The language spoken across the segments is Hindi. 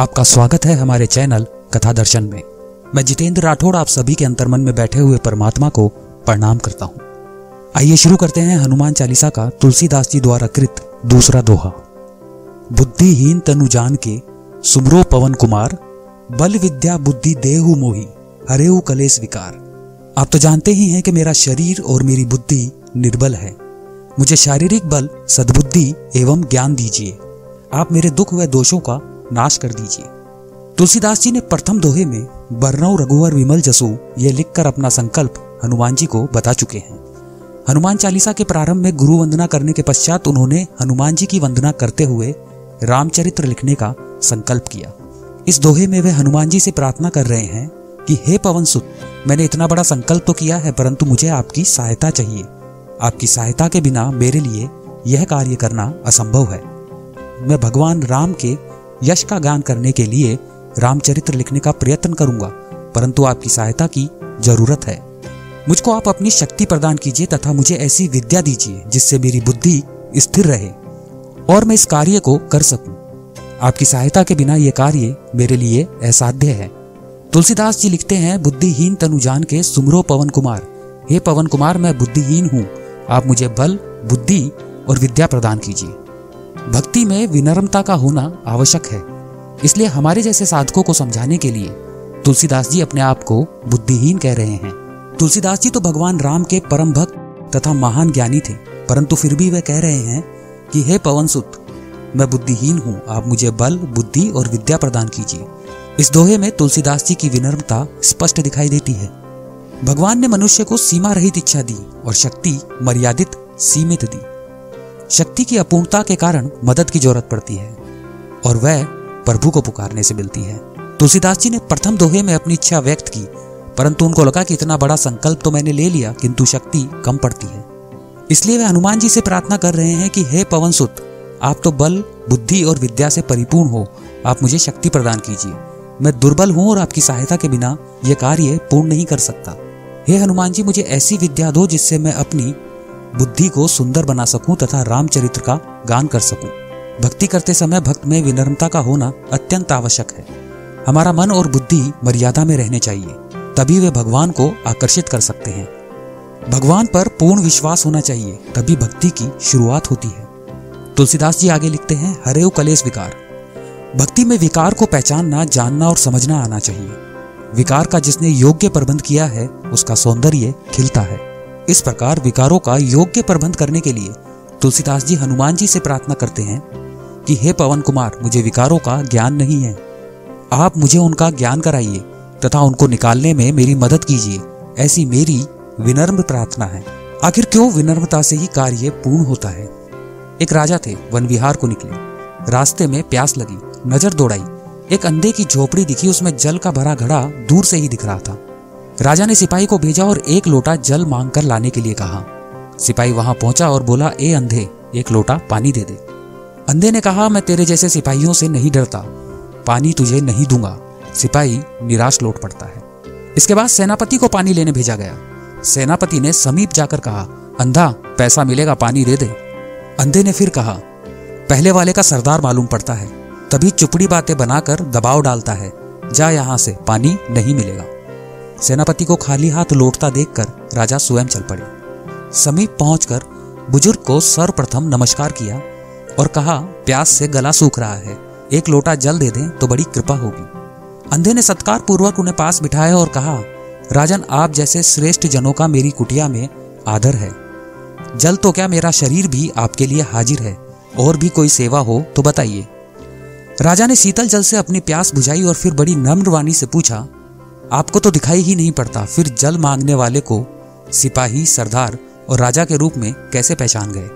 आपका स्वागत है हमारे चैनल कथा दर्शन में। मैं जितेंद्र राठौड़ आप सभी के अंतर्मन में बैठे हुए परमात्मा को प्रणाम करता हूँ। आइए शुरू करते हैं हनुमान चालीसा का तुलसीदास जी द्वारा कृत दूसरा दोहा। बुद्धिहीन तनु जान के सुमरो पवन कुमार, बल विद्या बुद्धि देहु मोही, हरेऊ कलेश विकार। आप तो जानते ही हैं कि मेरा शरीर और मेरी बुद्धि निर्बल है। मुझे शारीरिक बल, सद्बुद्धि एवं ज्ञान दीजिए। आप मेरे दुख व दोषों का नाश कर दीजिए। तुलसीदास जी ने प्रथम दोहे में बरनऊ, रघुवर, विमल जसु ये लिखकर अपना संकल्प हनुमान जी को बता चुके हैं। हनुमान चालीसा के प्रारंभ में गुरु वंदना करने के पश्चात उन्होंने हनुमान जी की वंदना करते हुए रामचरित्र लिखने का संकल्प किया। इस दोहे में वे हनुमान जी से प्रार्थना कर रहे हैं कि, हे पवन सुत, मैंने इतना बड़ा संकल्प तो किया है, परंतु मुझे आपकी सहायता चाहिए। आपकी सहायता के बिना मेरे लिए यह कार्य करना असंभव है। मैं भगवान राम के यश का गान करने के लिए रामचरित्र लिखने का प्रयत्न करूँगा, परंतु आपकी सहायता की ज़रूरत है। मुझको आप अपनी शक्ति प्रदान कीजिए तथा मुझे ऐसी विद्या दीजिए जिससे मेरी बुद्धि स्थिर रहे और मैं इस कार्य को कर सकूँ। आपकी सहायता के बिना यह कार्य मेरे लिए असाध्य है। तुलसीदास जी लिखते हैं, बुद्धिहीन तनुजान के सुमरो पवन कुमार। हे पवन कुमार, मैं बुद्धिहीन हूँ। आप मुझे बल, बुद्धि और विद्या प्रदान कीजिए। भक्ति में विनम्रता का होना आवश्यक है। इसलिए हमारे जैसे साधकों को समझाने के लिए तुलसीदास जी अपने आप को बुद्धिहीन कह रहे हैं। तुलसीदास जी तो भगवान राम के परम भक्त तथा महान ज्ञानी थे, परंतु फिर भी वे कह रहे हैं कि, हे पवन सुत मैं बुद्धिहीन हूँ, आप मुझे बल, बुद्धि और विद्या प्रदान कीजिए। इस दोहे में तुलसीदास जी की विनम्रता स्पष्ट दिखाई देती है। भगवान ने मनुष्य को सीमा रहित इच्छा दी और शक्ति मर्यादित सीमित दी। शक्ति की अपूर्णता के कारण मदद की ज़रूरत पड़ती है और वह प्रभु को पुकारने से मिलती है। तुलसीदास जी ने प्रथम दोहे में अपनी इच्छा व्यक्त की, परंतु उनको लगा कि इतना बड़ा संकल्प तो मैंने ले लिया, किंतु शक्ति कम पड़ती है। इसलिए वे हनुमान जी से प्रार्थना कर रहे हैं कि, हे पवन सुत आप तो बल, बुद्धि और विद्या से परिपूर्ण हो। आप मुझे शक्ति प्रदान कीजिए। मैं दुर्बल हूँ और आपकी सहायता के बिना यह कार्य पूर्ण नहीं कर सकता। हे हनुमान जी, मुझे ऐसी विद्या दो जिससे मैं अपनी बुद्धि को सुंदर बना सकूँ तथा रामचरित्र का गान कर सकूँ। भक्ति करते समय भक्त में विनम्रता का होना अत्यंत आवश्यक है। हमारा मन और बुद्धि मर्यादा में रहने चाहिए, तभी वे भगवान को आकर्षित कर सकते हैं। भगवान पर पूर्ण विश्वास होना चाहिए, तभी भक्ति की शुरुआत होती है। तुलसीदास जी आगे लिखते हैं, हरेव कलेश विकार। भक्ति में विकार को पहचानना, जानना और समझना आना चाहिए। विकार का जिसने योग्य प्रबंध किया है, उसका सौंदर्य खिलता है। इस प्रकार विकारों का योग्य प्रबंध करने के लिए तुलसीदास जी हनुमान जी से प्रार्थना करते हैं कि हे पवन कुमार, मुझे विकारों का ज्ञान नहीं है। आप मुझे उनका ज्ञान कराइए तथा उनको निकालने में मेरी मदद कीजिए। ऐसी मेरी विनम्र प्रार्थना है। आखिर क्यों विनम्रता से ही कार्य पूर्ण होता है? एक राजा थे, वन विहार को निकले। रास्ते में प्यास लगी, नज़र दौड़ाई। एक अंधे की झोपड़ी दिखी, उसमें जल का भरा घड़ा दूर से ही दिख रहा था। राजा ने सिपाही को भेजा और एक लोटा जल मांग कर लाने के लिए कहा। सिपाही वहाँ पहुँचा और बोला, ए अंधे, एक लोटा पानी दे दे। अंधे ने कहा, मैं तेरे जैसे सिपाहियों से नहीं डरता। पानी तुझे नहीं दूँगा। सिपाही निराश लौट पड़ता है। इसके बाद सेनापति को पानी लेने भेजा गया। सेनापति ने समीप जाकर कहा, अंधा, पैसा मिलेगा, पानी दे दे। अंधे ने फिर कहा, पहले वाले का सरदार मालूम पड़ता है। तभी चुपड़ी बातें बनाकर दबाव डालता है। जा यहाँ से, पानी नहीं मिलेगा। सेनापति को खाली हाथ लौटता देखकर राजा स्वयं चल पड़े। समीप पहुंचकर बुज़ुर्ग को सर्वप्रथम नमस्कार किया और कहा, प्यास से गला सूख रहा है। एक लोटा जल दे दें तो बड़ी कृपा होगी। अंधे ने सत्कार पूर्वक उन्हें पास बिठाया और कहा, राजन, आप जैसे श्रेष्ठ जनों का मेरी कुटिया में आदर है। जल तो क्या मेरा शरीर भी आपके लिए हाजिर है? और भी कोई सेवा हो तो बताइए। राजा ने शीतल जल से अपनी प्यास बुझाई और फिर बड़ी नम्र वाणी से पूछा आपको तो दिखाई ही नहीं पड़ता फिर जल मांगने वाले को सिपाही, सरदार और राजा के रूप में कैसे पहचान गए?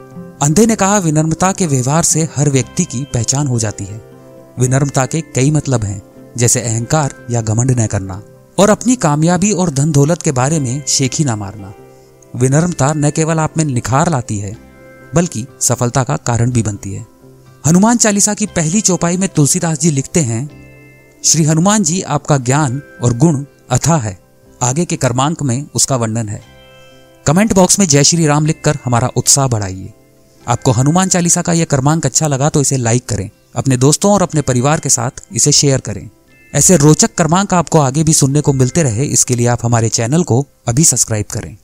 अंधे ने कहा, विनम्रता के व्यवहार से हर व्यक्ति की पहचान हो जाती है। विनम्रता के कई मतलब हैं, जैसे अहंकार या घमंड न करना और अपनी कामयाबी और धन दौलत के बारे में शेखी ना मारना। विनम्रता न केवल आप में निखार लाती है, बल्कि सफलता का कारण भी बनती है। हनुमान चालीसा की पहली चौपाई में तुलसीदास जी लिखते हैं श्री हनुमान जी आपका ज्ञान और गुण अथा है। आगे के कर्मांक में उसका वर्णन है। कमेंट बॉक्स में जय श्री राम लिखकर हमारा उत्साह बढ़ाइए। आपको हनुमान चालीसा का यह कर्मांक अच्छा लगा तो इसे लाइक करें, अपने दोस्तों और अपने परिवार के साथ इसे शेयर करें। ऐसे रोचक क्रमांक आपको आगे भी सुनने को मिलते रहे, इसके लिए आप हमारे चैनल को अभी सब्सक्राइब करें।